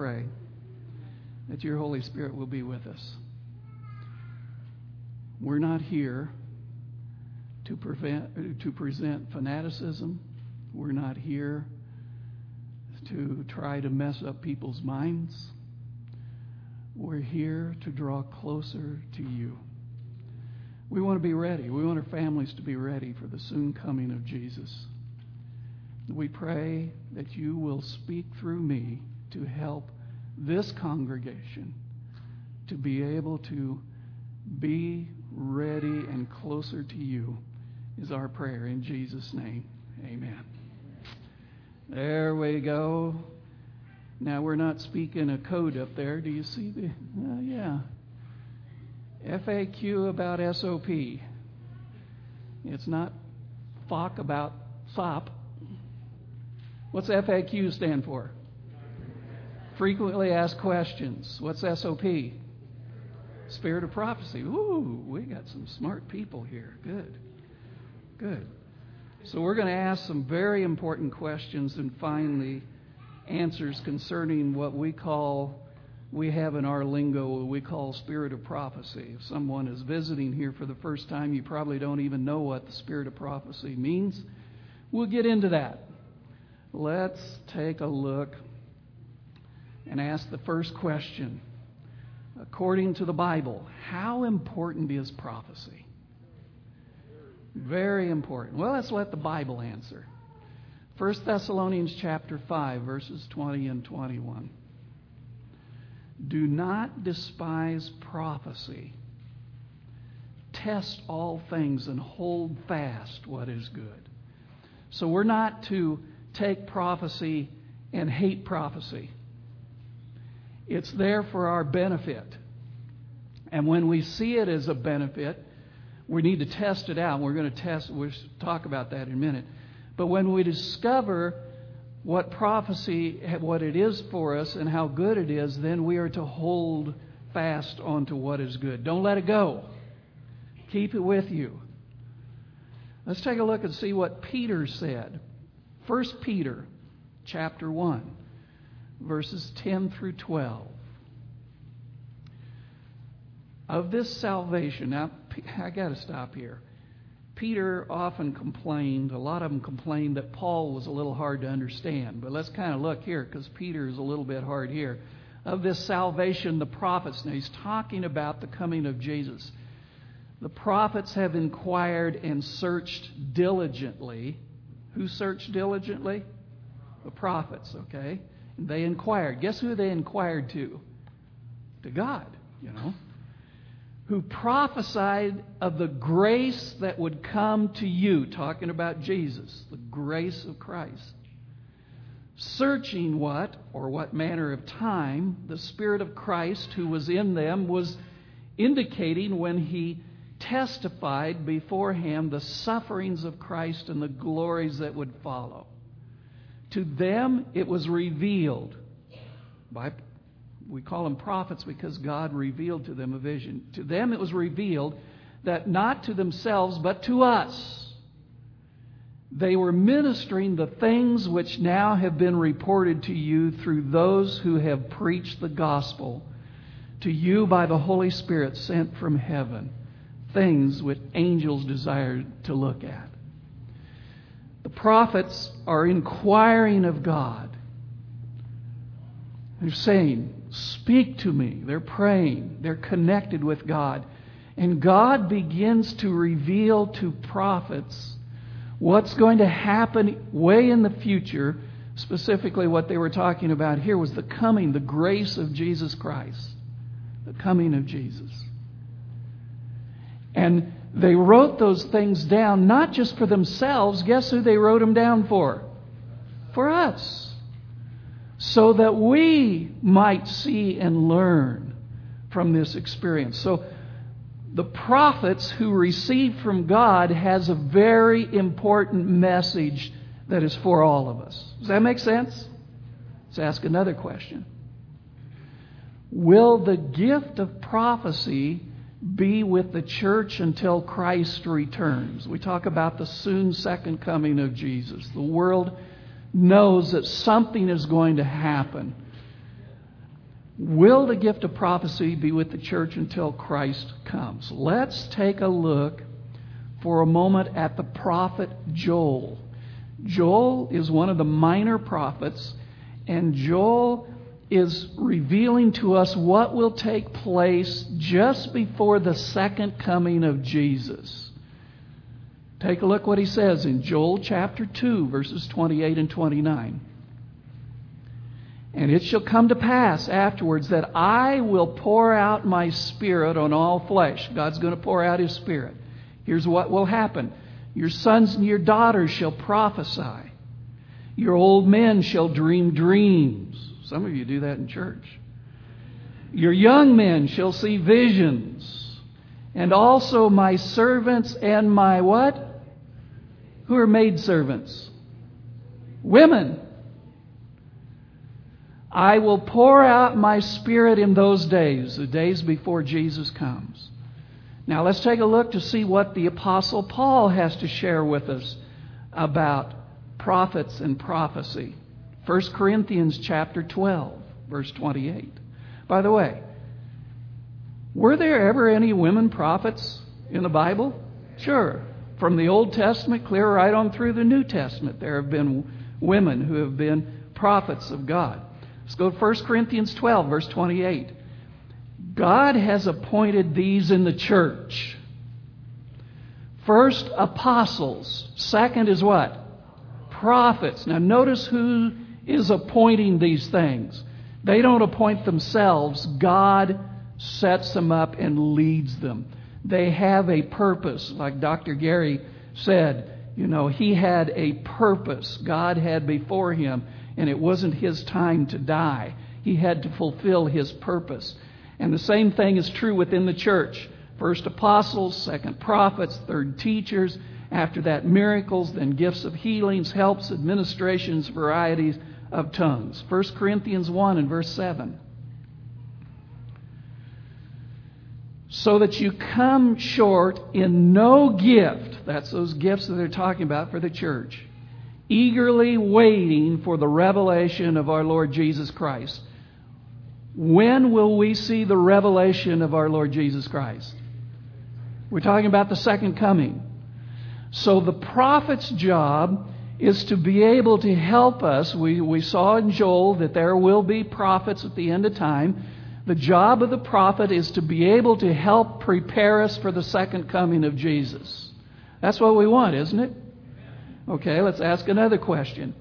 pray that your Holy Spirit will be with us. We're not here to, prevent, to present fanaticism. We're not here to try to mess up people's minds. We're here to draw closer to you. We want to be ready. We want our families to be ready for the soon coming of Jesus. We pray that you will speak through me to help this congregation to be able to be ready and closer to you, is our prayer in Jesus' name. Amen. There we go. Now we're not speaking a code up there. Do you see the? Uh, yeah. FAQ about SOP. It's not FOC about SOP. What's FAQ stand for? Frequently asked questions. What's SOP? Spirit of prophecy. Ooh, we got some smart people here. Good. Good. So we're going to ask some very important questions and the answers concerning what we call, we have in our lingo, what we call spirit of prophecy. If someone is visiting here for the first time, you probably don't even know what the spirit of prophecy means. We'll get into that. Let's take a look and ask the first question. According to the Bible, how important is prophecy? Very important. Well, let's let the Bible answer. 1 Thessalonians chapter 5 verses 20 and 21. Do not despise prophecy. Test all things and hold fast what is good. So we're not to take prophecy and hate prophecy. It's there for our benefit. And when we see it as a benefit, we need to test it out. We're going to test, we'll talk about that in a minute. But when we discover what prophecy, what it is for us, and how good it is, then we are to hold fast onto what is good. Don't let it go. Keep it with you. Let's take a look and see what Peter said. 1 Peter chapter 1 verses 10 through 12. Of this salvation, now I got to stop here. Peter often complained, a lot of them complained that Paul was a little hard to understand. But let's kind of look here because Peter is a little bit hard here. Of this salvation, the prophets, now he's talking about the coming of Jesus. The prophets have inquired and searched diligently. Who searched diligently? The prophets, okay? They inquired. Guess who they inquired to? To God, you know who prophesied of the grace that would come to you, talking about Jesus, the grace of Christ. Searching what, or what manner of time, the Spirit of Christ who was in them was indicating when he testified beforehand the sufferings of Christ and the glories that would follow. To them it was revealed by we call them prophets because God revealed to them a vision. To them it was revealed that not to themselves, but to us, they were ministering the things which now have been reported to you through those who have preached the gospel to you by the Holy Spirit sent from heaven, things which angels desired to look at. Prophets are inquiring of God. They're saying, Speak to me. They're praying, they're connected with God. And God begins to reveal to prophets what's going to happen way in the future. Specifically, what they were talking about here was the coming, the grace of Jesus Christ. The coming of Jesus. And they wrote those things down not just for themselves. Guess who they wrote them down for? For us so that we might see and learn from this experience. So, the prophets who receive from God has a very important message that is for all of us. Does that make sense? Let's ask another question. Will the gift of prophecy be with the church until Christ returns? We talk about the soon second coming of Jesus. The world knows that something is going to happen. Will the gift of prophecy be with the church until Christ comes? Let's take a look for a moment at the prophet Joel. Joel is one of the minor prophets, and Joel is revealing to us what will take place just before the second coming of Jesus. Take a look what he says in Joel chapter 2, verses 28 and 29. And it shall come to pass afterwards that I will pour out my spirit on all flesh. God's going to pour out his spirit. Here's what will happen Your sons and your daughters shall prophesy, your old men shall dream dreams. Some of you do that in church. Your young men shall see visions, and also my servants and my what? Who are maid servants? Women I will pour out my spirit in those days, the days before Jesus comes. Now let's take a look to see what the Apostle Paul has to share with us about prophets and prophecy. 1 Corinthians chapter 12, verse 28. By the way, were there ever any women prophets in the Bible? Sure. From the Old Testament clear right on through the New Testament, there have been women who have been prophets of God. Let's go to 1 Corinthians 12, verse 28. God has appointed these in the church. First, apostles. Second is what? Prophets. Now, notice who is appointing these things. They don't appoint themselves, God sets them up and leads them. They have a purpose. Like Dr. Gary said, you know, he had a purpose God had before him and it wasn't his time to die. He had to fulfill his purpose. And the same thing is true within the church. First apostles, second prophets, third teachers, after that miracles, then gifts of healings, helps, administrations, varieties of tongues. 1 Corinthians 1 and verse 7. So that you come short in no gift. That's those gifts that they're talking about for the church eagerly waiting for the revelation of our Lord Jesus Christ. When will we see the revelation of our Lord Jesus Christ? We're talking about the second coming. So the prophet's job is to be able to help us. We, we saw in Joel that there will be prophets at the end of time. The job of the prophet is to be able to help prepare us for the second coming of Jesus. That's what we want, isn't it? Okay, let's ask another question.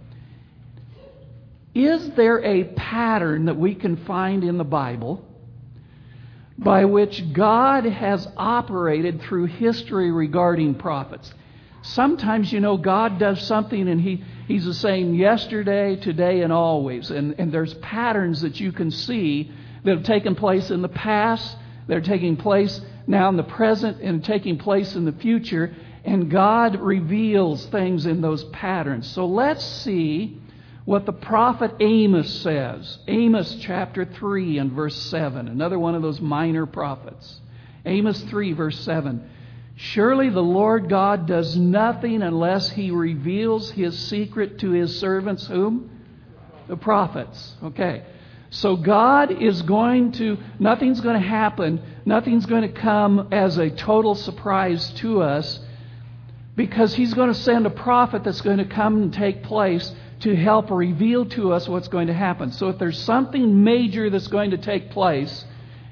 Is there a pattern that we can find in the Bible by which God has operated through history regarding prophets? Sometimes, you know, God does something and he, He's the same yesterday, today, and always. And, and there's patterns that you can see that have taken place in the past, that are taking place now in the present, and taking place in the future. And God reveals things in those patterns. So let's see what the prophet Amos says. Amos chapter 3 and verse 7, another one of those minor prophets. Amos 3, verse 7. Surely the Lord God does nothing unless he reveals his secret to his servants, whom? The prophets. Okay. So God is going to, nothing's going to happen, nothing's going to come as a total surprise to us because he's going to send a prophet that's going to come and take place to help reveal to us what's going to happen. So if there's something major that's going to take place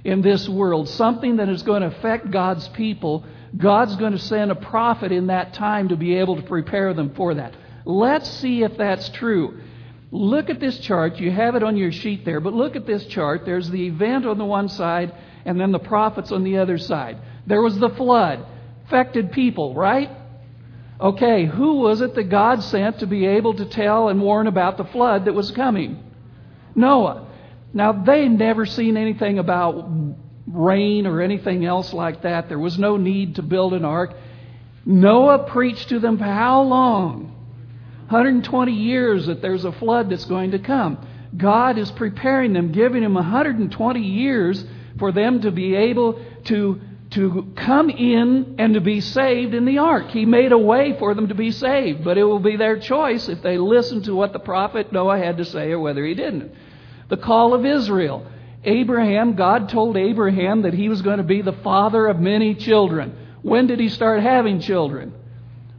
in this world, something that is going to affect God's people, God's going to send a prophet in that time to be able to prepare them for that. Let's see if that's true. Look at this chart. You have it on your sheet there, but look at this chart. There's the event on the one side and then the prophets on the other side. There was the flood, affected people, right? Okay, who was it that God sent to be able to tell and warn about the flood that was coming? Noah. Now, they never seen anything about rain or anything else like that. There was no need to build an ark. Noah preached to them for how long? 120 years that there's a flood that's going to come. God is preparing them, giving them 120 years for them to be able to to come in and to be saved in the ark. He made a way for them to be saved, but it will be their choice if they listen to what the prophet Noah had to say or whether he didn't. The call of Israel. Abraham, God told Abraham that he was going to be the father of many children. When did he start having children?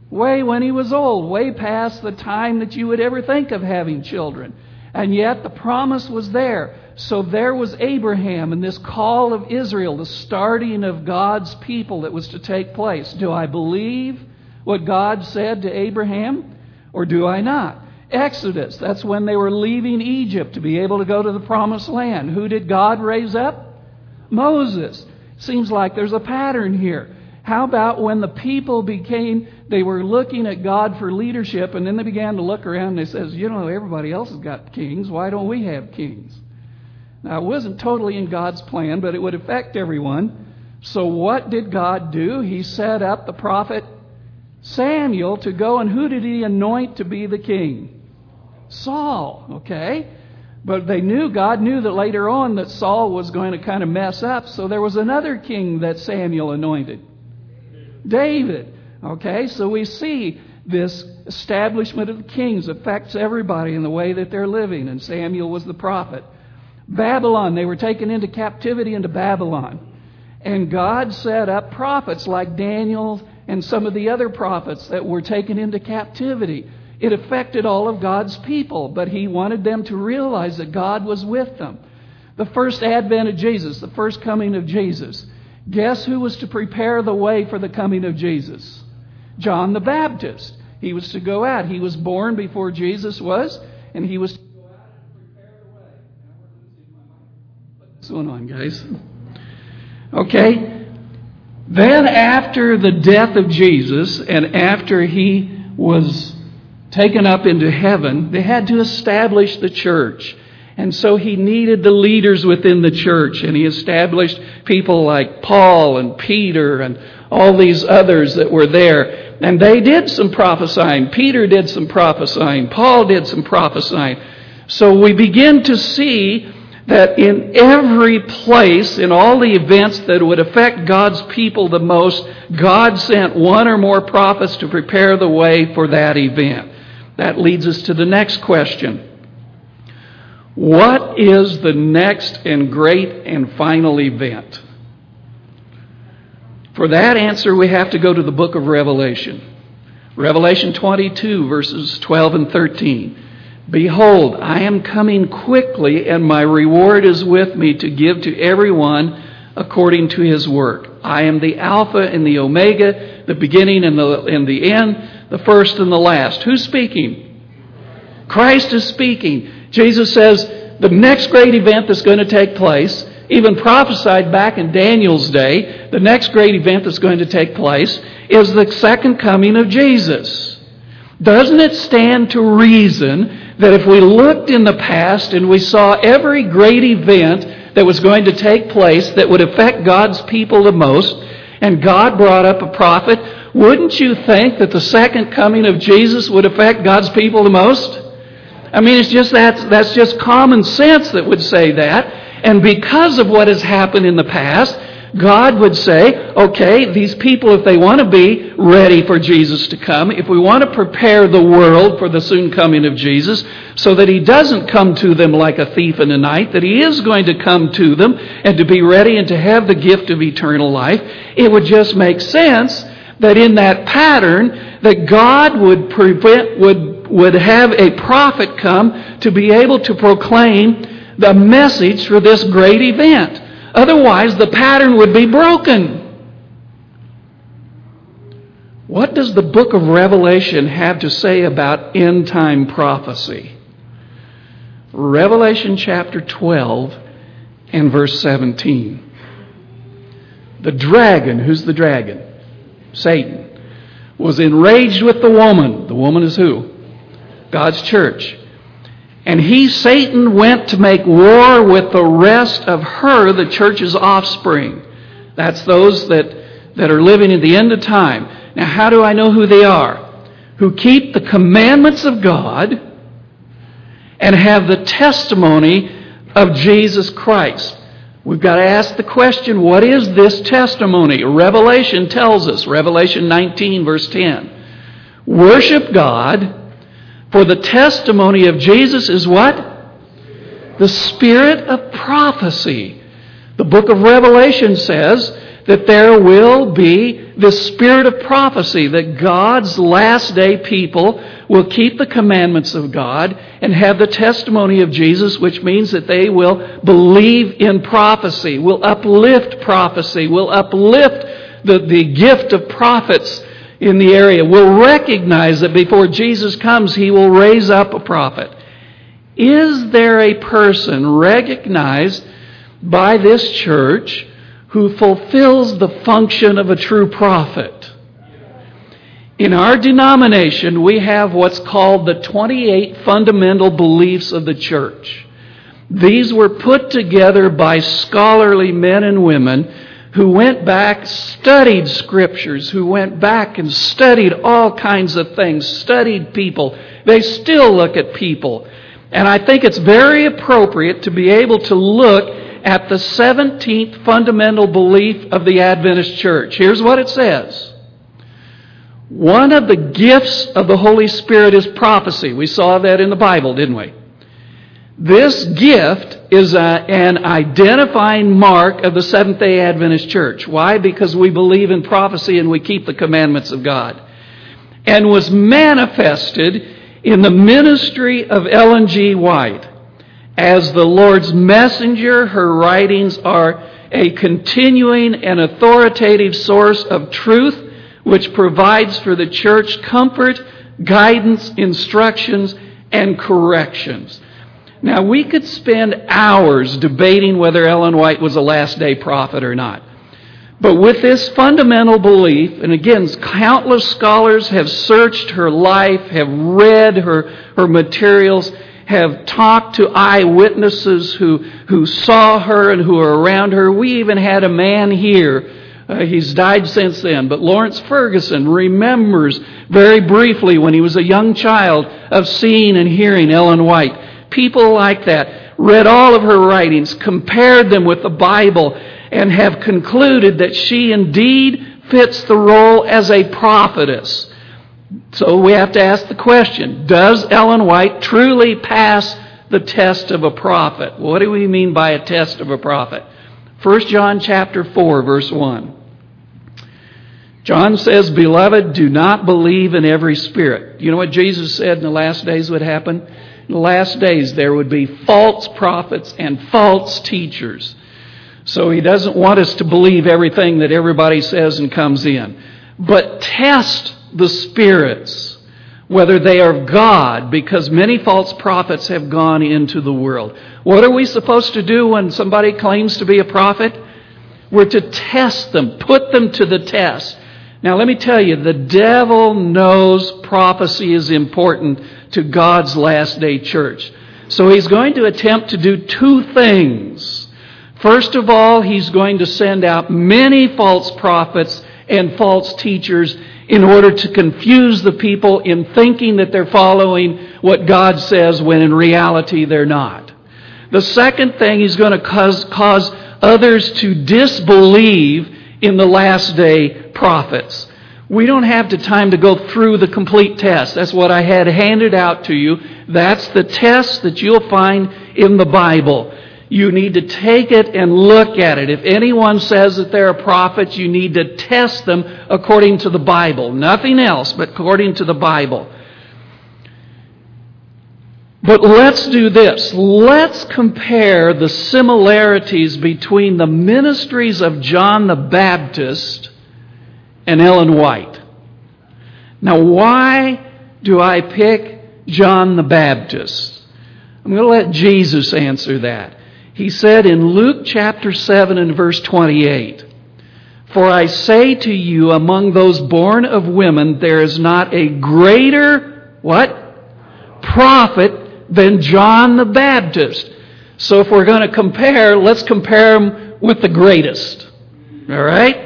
Way when he was old, way past the time that you would ever think of having children. And yet the promise was there. So there was Abraham and this call of Israel, the starting of God's people that was to take place. Do I believe what God said to Abraham or do I not? Exodus, that's when they were leaving Egypt to be able to go to the promised land. Who did God raise up? Moses. Seems like there's a pattern here. How about when the people became, they were looking at God for leadership, and then they began to look around and they says, you know, everybody else has got kings. Why don't we have kings? Now, it wasn't totally in God's plan, but it would affect everyone. So, what did God do? He set up the prophet Samuel to go, and who did he anoint to be the king? Saul, okay? But they knew, God knew that later on that Saul was going to kind of mess up, so there was another king that Samuel anointed. David. Okay, so we see this establishment of kings affects everybody in the way that they're living, and Samuel was the prophet. Babylon, they were taken into captivity into Babylon. And God set up prophets like Daniel and some of the other prophets that were taken into captivity. It affected all of God's people, but He wanted them to realize that God was with them. The first advent of Jesus, the first coming of Jesus, Guess who was to prepare the way for the coming of Jesus? John the Baptist. He was to go out. He was born before Jesus was, and he was to go out and prepare the way. What's going on, guys? Okay. Then, after the death of Jesus and after he was taken up into heaven, they had to establish the church. And so he needed the leaders within the church, and he established people like Paul and Peter and all these others that were there. And they did some prophesying. Peter did some prophesying. Paul did some prophesying. So we begin to see that in every place, in all the events that would affect God's people the most, God sent one or more prophets to prepare the way for that event. That leads us to the next question. What is the next and great and final event? For that answer, we have to go to the book of Revelation. Revelation 22, verses 12 and 13. Behold, I am coming quickly, and my reward is with me to give to everyone according to his work. I am the Alpha and the Omega, the beginning and the, and the end, the first and the last. Who's speaking? Christ is speaking. Jesus says the next great event that's going to take place, even prophesied back in Daniel's day, the next great event that's going to take place is the second coming of Jesus. Doesn't it stand to reason that if we looked in the past and we saw every great event that was going to take place that would affect God's people the most, and God brought up a prophet, wouldn't you think that the second coming of Jesus would affect God's people the most? I mean, it's just that, that's just common sense that would say that. And because of what has happened in the past, God would say, okay, these people, if they want to be ready for Jesus to come, if we want to prepare the world for the soon coming of Jesus, so that He doesn't come to them like a thief in the night, that He is going to come to them and to be ready and to have the gift of eternal life, it would just make sense that in that pattern, that God would prevent, would would have a prophet come to be able to proclaim the message for this great event. Otherwise, the pattern would be broken. What does the book of Revelation have to say about end time prophecy? Revelation chapter 12 and verse 17. The dragon, who's the dragon? Satan, was enraged with the woman. The woman is who? God's church. And he, Satan, went to make war with the rest of her, the church's offspring. That's those that, that are living at the end of time. Now, how do I know who they are? Who keep the commandments of God and have the testimony of Jesus Christ. We've got to ask the question what is this testimony? Revelation tells us, Revelation 19, verse 10. Worship God for the testimony of Jesus is what? The spirit of prophecy. The book of Revelation says that there will be the spirit of prophecy, that God's last day people will keep the commandments of God and have the testimony of Jesus, which means that they will believe in prophecy, will uplift prophecy, will uplift the, the gift of prophets in the area, will recognize that before Jesus comes, he will raise up a prophet. Is there a person recognized by this church who fulfills the function of a true prophet? In our denomination, we have what's called the 28 fundamental beliefs of the church. These were put together by scholarly men and women who went back, studied scriptures, who went back and studied all kinds of things, studied people. They still look at people. And I think it's very appropriate to be able to look at the 17th fundamental belief of the Adventist Church. Here's what it says. One of the gifts of the Holy Spirit is prophecy. We saw that in the Bible, didn't we? This gift is a, an identifying mark of the Seventh day Adventist Church. Why? Because we believe in prophecy and we keep the commandments of God. And was manifested in the ministry of Ellen G. White. As the Lord's messenger, her writings are a continuing and authoritative source of truth which provides for the church comfort, guidance, instructions, and corrections. Now, we could spend hours debating whether Ellen White was a last day prophet or not. But with this fundamental belief, and again, countless scholars have searched her life, have read her, her materials, have talked to eyewitnesses who, who saw her and who are around her. We even had a man here. Uh, he's died since then, but Lawrence Ferguson remembers very briefly when he was a young child of seeing and hearing Ellen White people like that, read all of her writings, compared them with the Bible, and have concluded that she indeed fits the role as a prophetess. So we have to ask the question Does Ellen White truly pass the test of a prophet? What do we mean by a test of a prophet? 1 John chapter 4 verse 1. John says, "Beloved, do not believe in every spirit." You know what Jesus said in the last days would happen? In the last days, there would be false prophets and false teachers. So he doesn't want us to believe everything that everybody says and comes in. But test the spirits, whether they are God, because many false prophets have gone into the world. What are we supposed to do when somebody claims to be a prophet? We're to test them, put them to the test. Now, let me tell you, the devil knows prophecy is important to God's last day church. So he's going to attempt to do two things. First of all, he's going to send out many false prophets and false teachers in order to confuse the people in thinking that they're following what God says when in reality they're not. The second thing, he's going to cause, cause others to disbelieve in the last day prophets. We don't have the time to go through the complete test. That's what I had handed out to you. That's the test that you'll find in the Bible. You need to take it and look at it. If anyone says that they're a prophet, you need to test them according to the Bible. Nothing else, but according to the Bible. But let's do this. Let's compare the similarities between the ministries of John the Baptist and Ellen White. Now, why do I pick John the Baptist? I'm going to let Jesus answer that. He said in Luke chapter 7 and verse 28, For I say to you, among those born of women, there is not a greater, what? Prophet than John the Baptist. So if we're going to compare, let's compare him with the greatest. All right?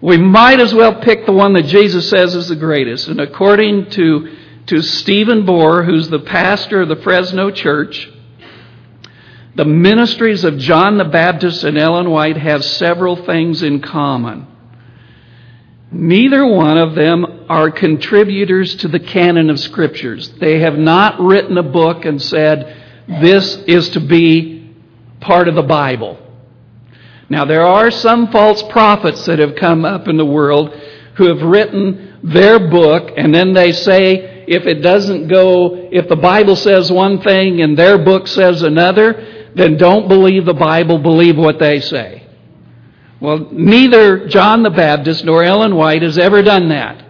we might as well pick the one that Jesus says is the greatest. And according to, to Stephen Bohr, who's the pastor of the Fresno Church, the ministries of John the Baptist and Ellen White have several things in common. Neither one of them are contributors to the canon of scriptures. They have not written a book and said, this is to be part of the Bible. Now, there are some false prophets that have come up in the world who have written their book, and then they say if it doesn't go, if the Bible says one thing and their book says another, then don't believe the Bible, believe what they say. Well, neither John the Baptist nor Ellen White has ever done that.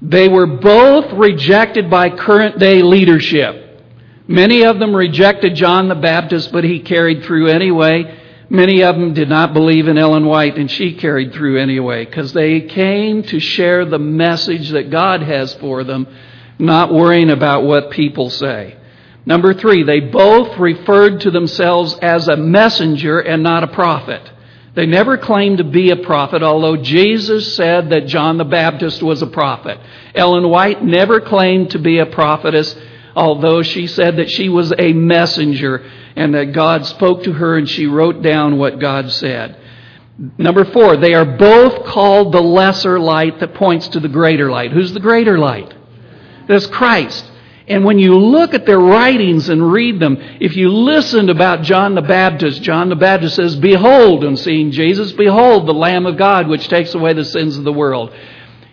They were both rejected by current day leadership. Many of them rejected John the Baptist, but he carried through anyway. Many of them did not believe in Ellen White, and she carried through anyway, because they came to share the message that God has for them, not worrying about what people say. Number three, they both referred to themselves as a messenger and not a prophet. They never claimed to be a prophet, although Jesus said that John the Baptist was a prophet. Ellen White never claimed to be a prophetess, although she said that she was a messenger and that God spoke to her and she wrote down what God said. Number four, they are both called the lesser light that points to the greater light. Who's the greater light? That's Christ. And when you look at their writings and read them, if you listened about John the Baptist, John the Baptist says, Behold, and seeing Jesus, behold the Lamb of God which takes away the sins of the world.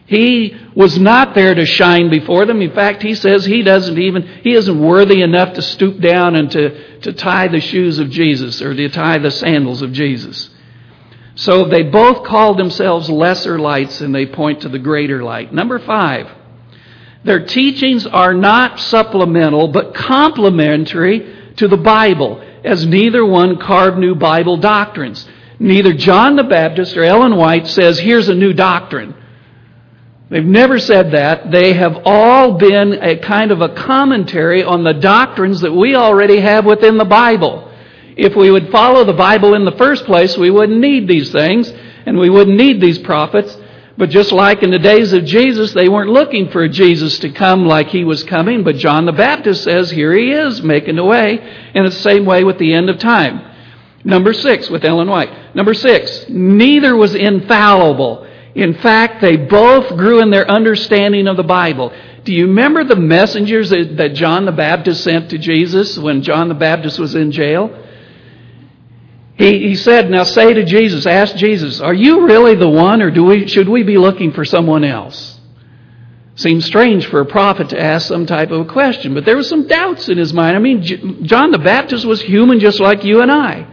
He was not there to shine before them. In fact, he says he doesn't even, he isn't worthy enough to stoop down and to, to tie the shoes of Jesus or to tie the sandals of Jesus. So they both call themselves lesser lights and they point to the greater light. Number five, their teachings are not supplemental but complementary to the Bible, as neither one carved new Bible doctrines. Neither John the Baptist or Ellen White says, here's a new doctrine. They've never said that. They have all been a kind of a commentary on the doctrines that we already have within the Bible. If we would follow the Bible in the first place, we wouldn't need these things, and we wouldn't need these prophets. But just like in the days of Jesus, they weren't looking for Jesus to come like he was coming, but John the Baptist says, Here he is, making the way. And it's the same way with the end of time. Number six, with Ellen White. Number six, neither was infallible. In fact, they both grew in their understanding of the Bible. Do you remember the messengers that, that John the Baptist sent to Jesus when John the Baptist was in jail? He, he said, Now say to Jesus, ask Jesus, are you really the one or do we, should we be looking for someone else? Seems strange for a prophet to ask some type of a question, but there were some doubts in his mind. I mean, John the Baptist was human just like you and I.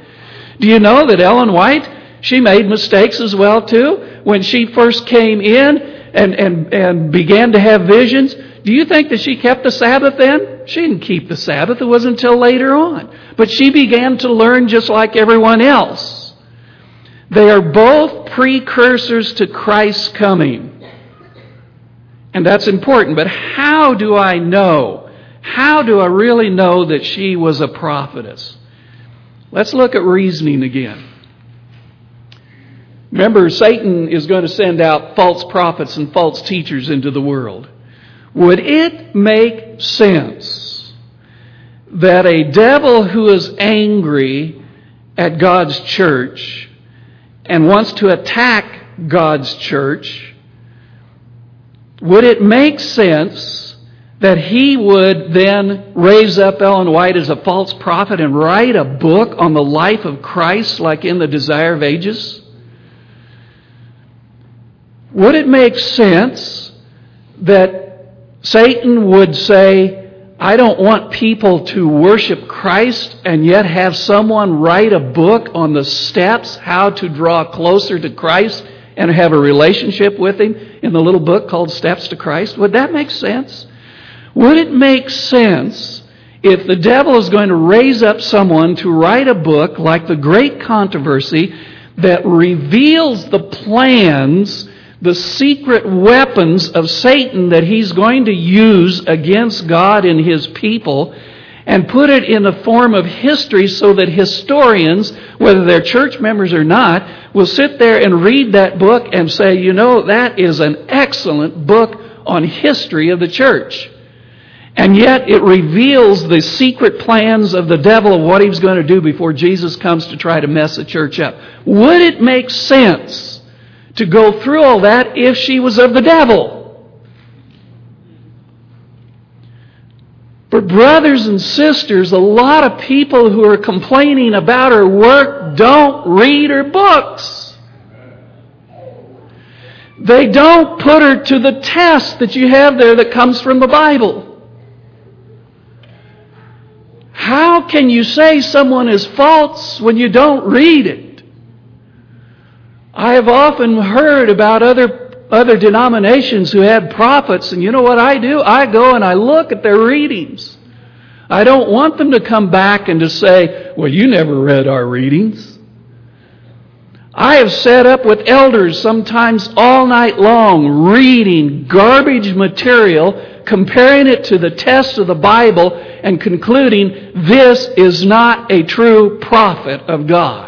Do you know that Ellen White, she made mistakes as well too? When she first came in and, and, and began to have visions, do you think that she kept the Sabbath then? She didn't keep the Sabbath. It wasn't until later on. But she began to learn just like everyone else. They are both precursors to Christ's coming. And that's important. But how do I know? How do I really know that she was a prophetess? Let's look at reasoning again. Remember, Satan is going to send out false prophets and false teachers into the world. Would it make sense that a devil who is angry at God's church and wants to attack God's church, would it make sense that he would then raise up Ellen White as a false prophet and write a book on the life of Christ like in the Desire of Ages? Would it make sense that Satan would say, I don't want people to worship Christ and yet have someone write a book on the steps how to draw closer to Christ and have a relationship with Him in the little book called Steps to Christ. Would that make sense? Would it make sense if the devil is going to raise up someone to write a book like The Great Controversy that reveals the plans the secret weapons of Satan that he's going to use against God and his people and put it in the form of history so that historians, whether they're church members or not, will sit there and read that book and say, you know, that is an excellent book on history of the church. And yet it reveals the secret plans of the devil of what he's going to do before Jesus comes to try to mess the church up. Would it make sense to go through all that if she was of the devil. But, brothers and sisters, a lot of people who are complaining about her work don't read her books. They don't put her to the test that you have there that comes from the Bible. How can you say someone is false when you don't read it? I have often heard about other other denominations who had prophets, and you know what I do? I go and I look at their readings. I don't want them to come back and to say, Well, you never read our readings. I have sat up with elders sometimes all night long reading garbage material, comparing it to the test of the Bible, and concluding this is not a true prophet of God.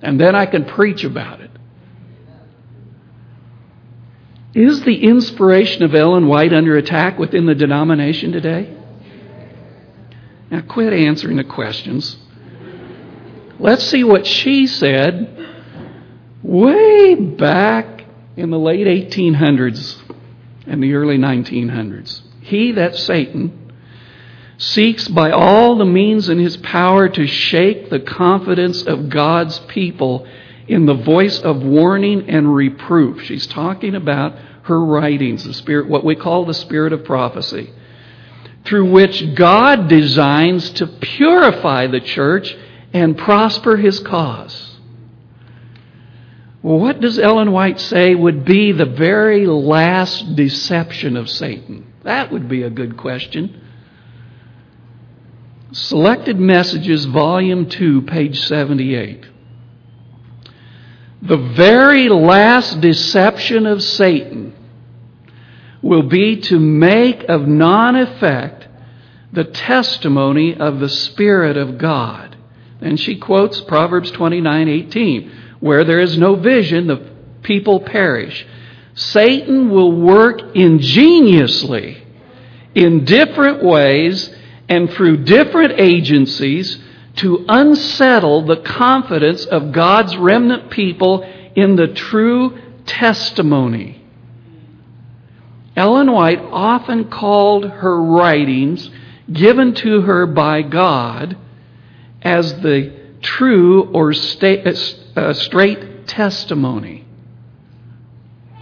And then I can preach about it. Is the inspiration of Ellen White under attack within the denomination today? Now, quit answering the questions. Let's see what she said way back in the late 1800s and the early 1900s. He, that Satan, seeks by all the means in his power to shake the confidence of God's people in the voice of warning and reproof. She's talking about her writings, the spirit, what we call the spirit of prophecy, through which God designs to purify the church and prosper his cause. What does Ellen White say would be the very last deception of Satan? That would be a good question. Selected Messages, Volume 2, page 78. The very last deception of Satan will be to make of non effect the testimony of the Spirit of God. And she quotes Proverbs 29:18, where there is no vision, the people perish. Satan will work ingeniously in different ways and through different agencies to unsettle the confidence of God's remnant people in the true testimony. Ellen White often called her writings given to her by God as the true or uh, uh, straight testimony.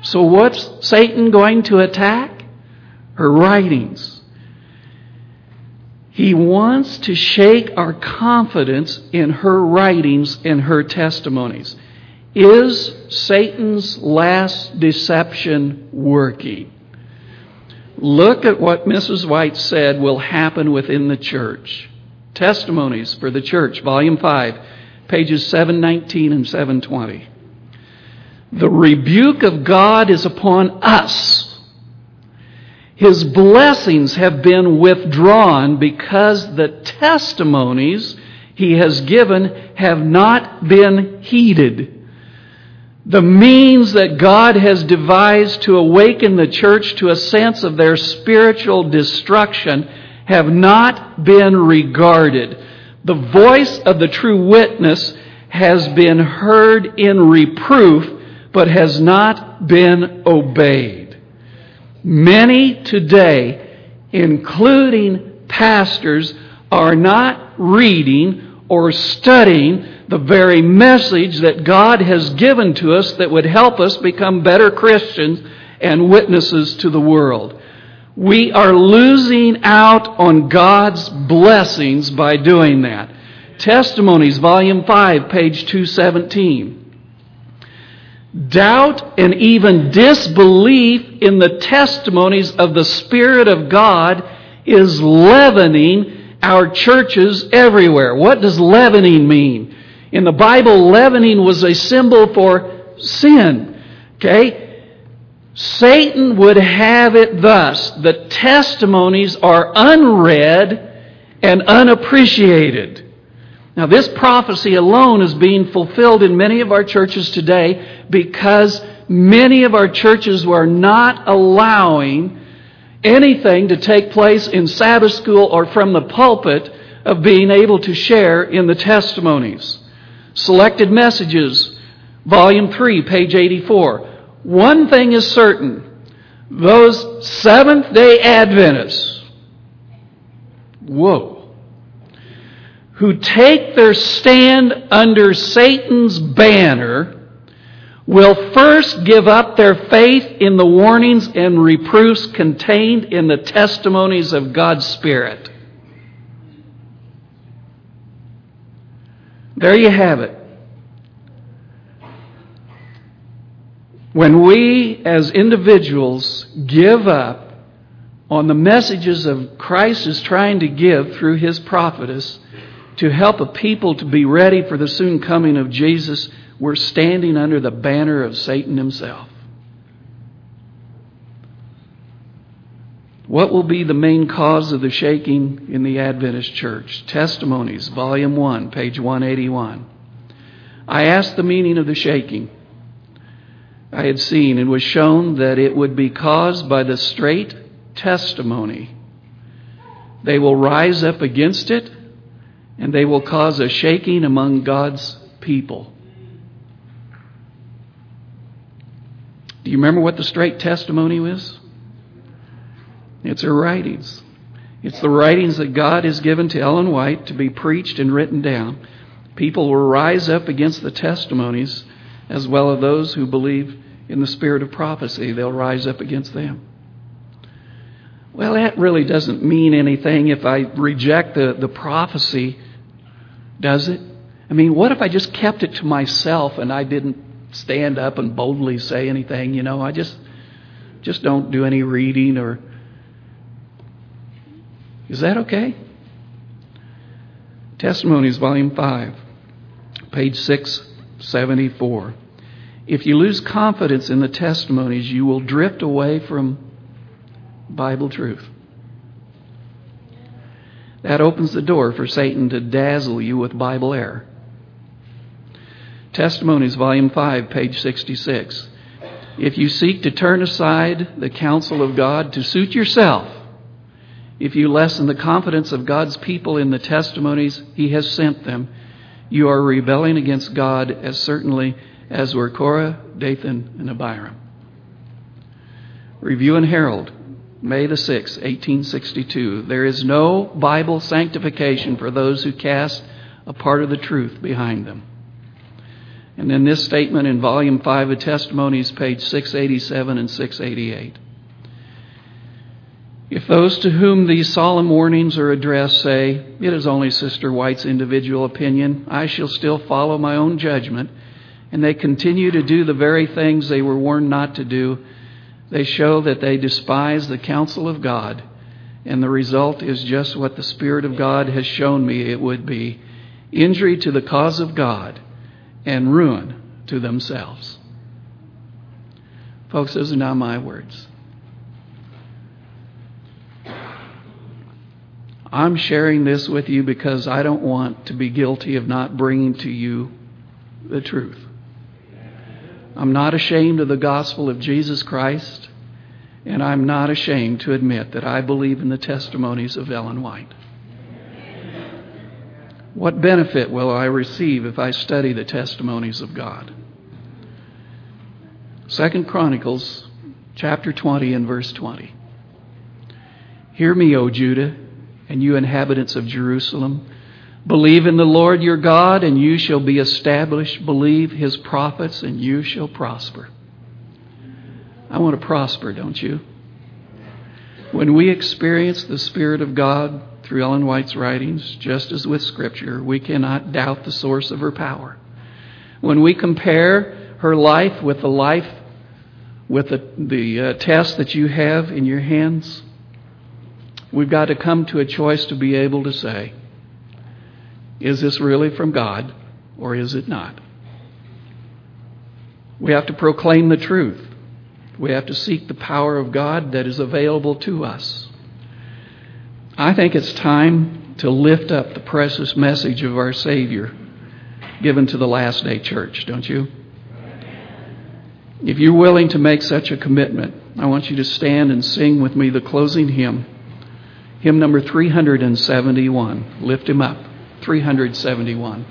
So, what's Satan going to attack? Her writings. He wants to shake our confidence in her writings and her testimonies. Is Satan's last deception working? Look at what Mrs. White said will happen within the church. Testimonies for the Church, Volume 5, pages 719 and 720. The rebuke of God is upon us his blessings have been withdrawn because the testimonies he has given have not been heeded. The means that God has devised to awaken the church to a sense of their spiritual destruction have not been regarded. The voice of the true witness has been heard in reproof, but has not been obeyed. Many today, including pastors, are not reading or studying the very message that God has given to us that would help us become better Christians and witnesses to the world. We are losing out on God's blessings by doing that. Testimonies, Volume 5, page 217. Doubt and even disbelief in the testimonies of the Spirit of God is leavening our churches everywhere. What does leavening mean? In the Bible, leavening was a symbol for sin. Okay? Satan would have it thus the testimonies are unread and unappreciated. Now, this prophecy alone is being fulfilled in many of our churches today because many of our churches were not allowing anything to take place in Sabbath school or from the pulpit of being able to share in the testimonies. Selected Messages, Volume 3, page 84. One thing is certain those Seventh day Adventists Whoa. Who take their stand under Satan's banner will first give up their faith in the warnings and reproofs contained in the testimonies of God's Spirit. There you have it. When we as individuals give up on the messages of Christ is trying to give through his prophetess to help a people to be ready for the soon coming of Jesus, we're standing under the banner of Satan himself. What will be the main cause of the shaking in the Adventist church? Testimonies, Volume 1, page 181. I asked the meaning of the shaking. I had seen and was shown that it would be caused by the straight testimony. They will rise up against it and they will cause a shaking among God's people. Do you remember what the straight testimony was? It's her writings. It's the writings that God has given to Ellen White to be preached and written down. People will rise up against the testimonies as well as those who believe in the spirit of prophecy. They'll rise up against them. Well, that really doesn't mean anything if I reject the, the prophecy, does it? I mean, what if I just kept it to myself and I didn't stand up and boldly say anything? You know, I just just don't do any reading or is that okay? Testimonies, Volume 5, page 674. If you lose confidence in the testimonies, you will drift away from Bible truth. That opens the door for Satan to dazzle you with Bible error. Testimonies, Volume 5, page 66. If you seek to turn aside the counsel of God to suit yourself, if you lessen the confidence of God's people in the testimonies He has sent them, you are rebelling against God as certainly as were Korah, Dathan, and Abiram. Review and Herald, May the 6th, 1862. There is no Bible sanctification for those who cast a part of the truth behind them. And then this statement in Volume 5 of Testimonies, page 687 and 688. If those to whom these solemn warnings are addressed say, It is only Sister White's individual opinion, I shall still follow my own judgment, and they continue to do the very things they were warned not to do, they show that they despise the counsel of God, and the result is just what the Spirit of God has shown me it would be injury to the cause of God and ruin to themselves. Folks, those are not my words. I'm sharing this with you because I don't want to be guilty of not bringing to you the truth. I'm not ashamed of the gospel of Jesus Christ, and I'm not ashamed to admit that I believe in the testimonies of Ellen White. What benefit will I receive if I study the testimonies of God? Second Chronicles chapter 20 and verse 20. Hear me, O Judah, and you inhabitants of Jerusalem. Believe in the Lord your God, and you shall be established. Believe his prophets, and you shall prosper. I want to prosper, don't you? When we experience the Spirit of God through Ellen White's writings, just as with Scripture, we cannot doubt the source of her power. When we compare her life with the life, with the, the uh, test that you have in your hands, we've got to come to a choice to be able to say, is this really from God or is it not? We have to proclaim the truth. We have to seek the power of God that is available to us. I think it's time to lift up the precious message of our Savior given to the last day church, don't you? If you're willing to make such a commitment, I want you to stand and sing with me the closing hymn. Hymn number 371. Lift him up. 371.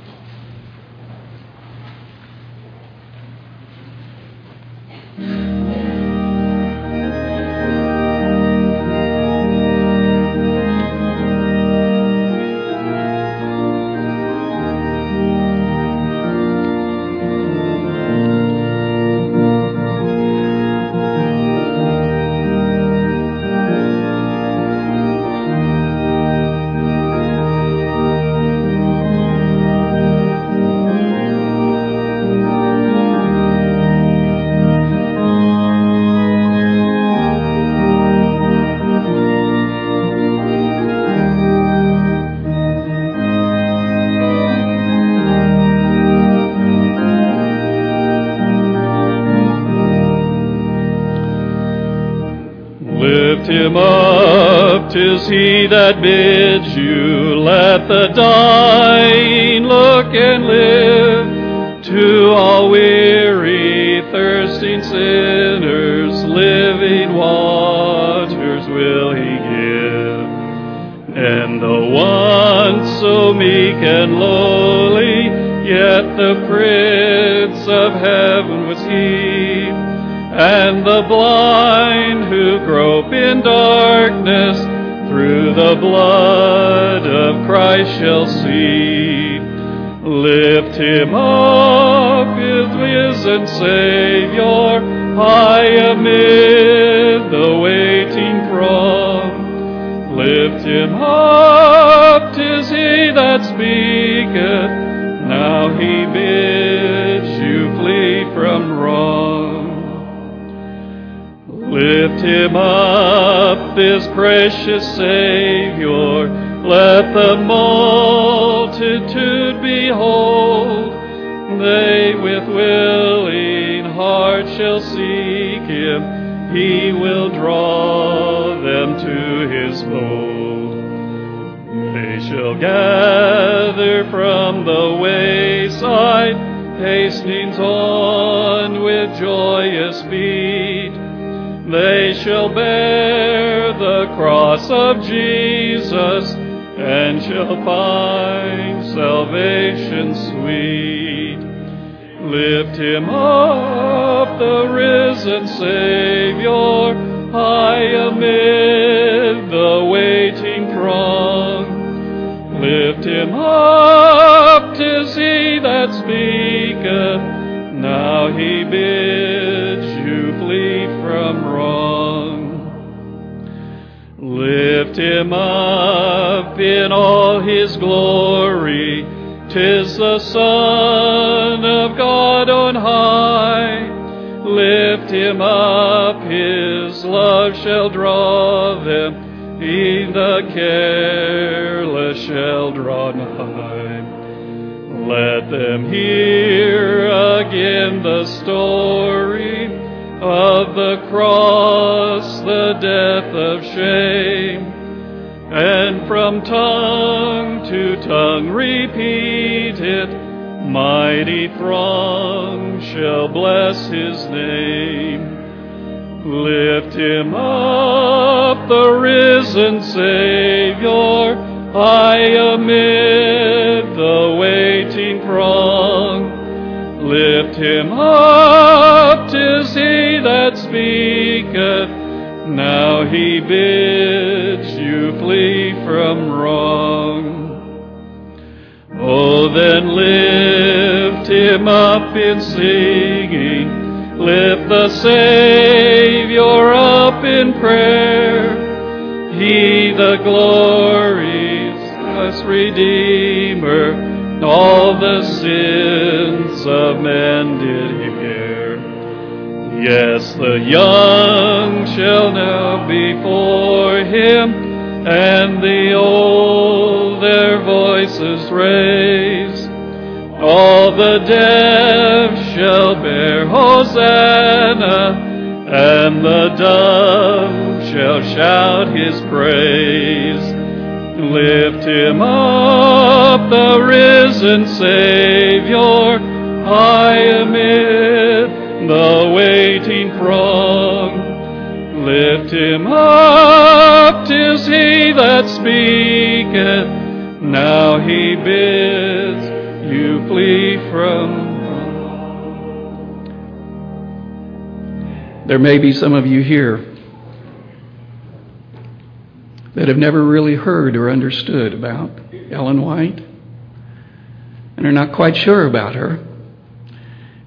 That bids you, let the dying look and live. To all weary, thirsting sinners, living waters will he give. And the one so meek and lowly, yet the Prince of heaven was he. And the blind who grope in darkness, the blood of Christ shall see. Lift him up, his risen Savior, high amid the waiting throng. Lift him up, tis he that speaketh, Lift him up, this precious Savior, let the multitude behold. They with willing hearts shall seek him, he will draw them to his fold. They shall gather from the wayside, hastening on with joyous beat. They shall bear the cross of Jesus and shall find salvation sweet. Lift him up, the risen Savior, high amid the waiting throng. Lift him up, tis he that speaketh, now he bids Lift him up in all his glory, tis the Son of God on high. Lift him up, his love shall draw them, e'en the careless shall draw nigh. Let them hear again the story of the cross, the death of shame, and from tongue to tongue repeat it. Mighty throng shall bless his name. Lift him up, the risen Savior, high amid the waiting throng. Lift him up, tis he that speaketh, now he bids you flee from wrong. Oh, then lift him up in singing, lift the Savior up in prayer. He, the glorious Redeemer, all the of men did he bear. Yes, the young shall now be before him, and the old their voices raise. All the deaf shall bear Hosanna, and the dumb shall shout his praise. Lift him up, the risen Savior, high amid the waiting throng. Lift him up, tis he that speaketh, now he bids you flee from. There may be some of you here that have never really heard or understood about Ellen White and are not quite sure about her.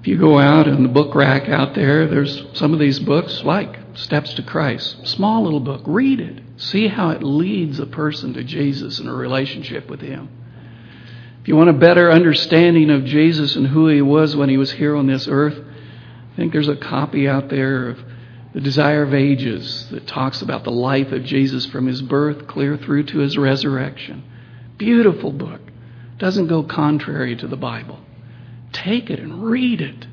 If you go out in the book rack out there, there's some of these books like Steps to Christ. Small little book. Read it. See how it leads a person to Jesus and a relationship with Him. If you want a better understanding of Jesus and who He was when He was here on this earth, I think there's a copy out there of The Desire of Ages that talks about the life of Jesus from His birth clear through to His resurrection. Beautiful book. Doesn't go contrary to the Bible. Take it and read it.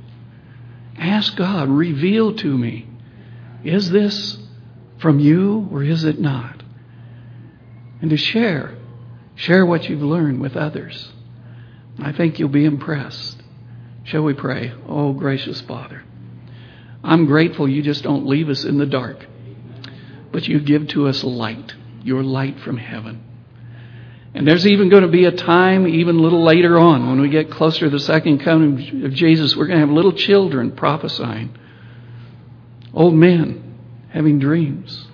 Ask God, reveal to me is this from you or is it not? and to share. Share what you've learned with others. I think you'll be impressed. Shall we pray? Oh, gracious Father, I'm grateful you just don't leave us in the dark, but you give to us light, your light from heaven. And there's even going to be a time, even a little later on, when we get closer to the second coming of Jesus, we're going to have little children prophesying, old men having dreams,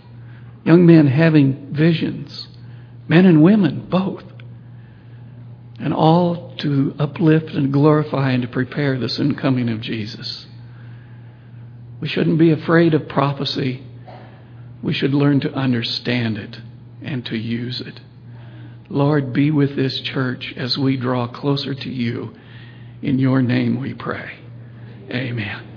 young men having visions, men and women both. And all to uplift and glorify and to prepare the soon coming of Jesus. We shouldn't be afraid of prophecy. We should learn to understand it and to use it. Lord, be with this church as we draw closer to you. In your name we pray. Amen.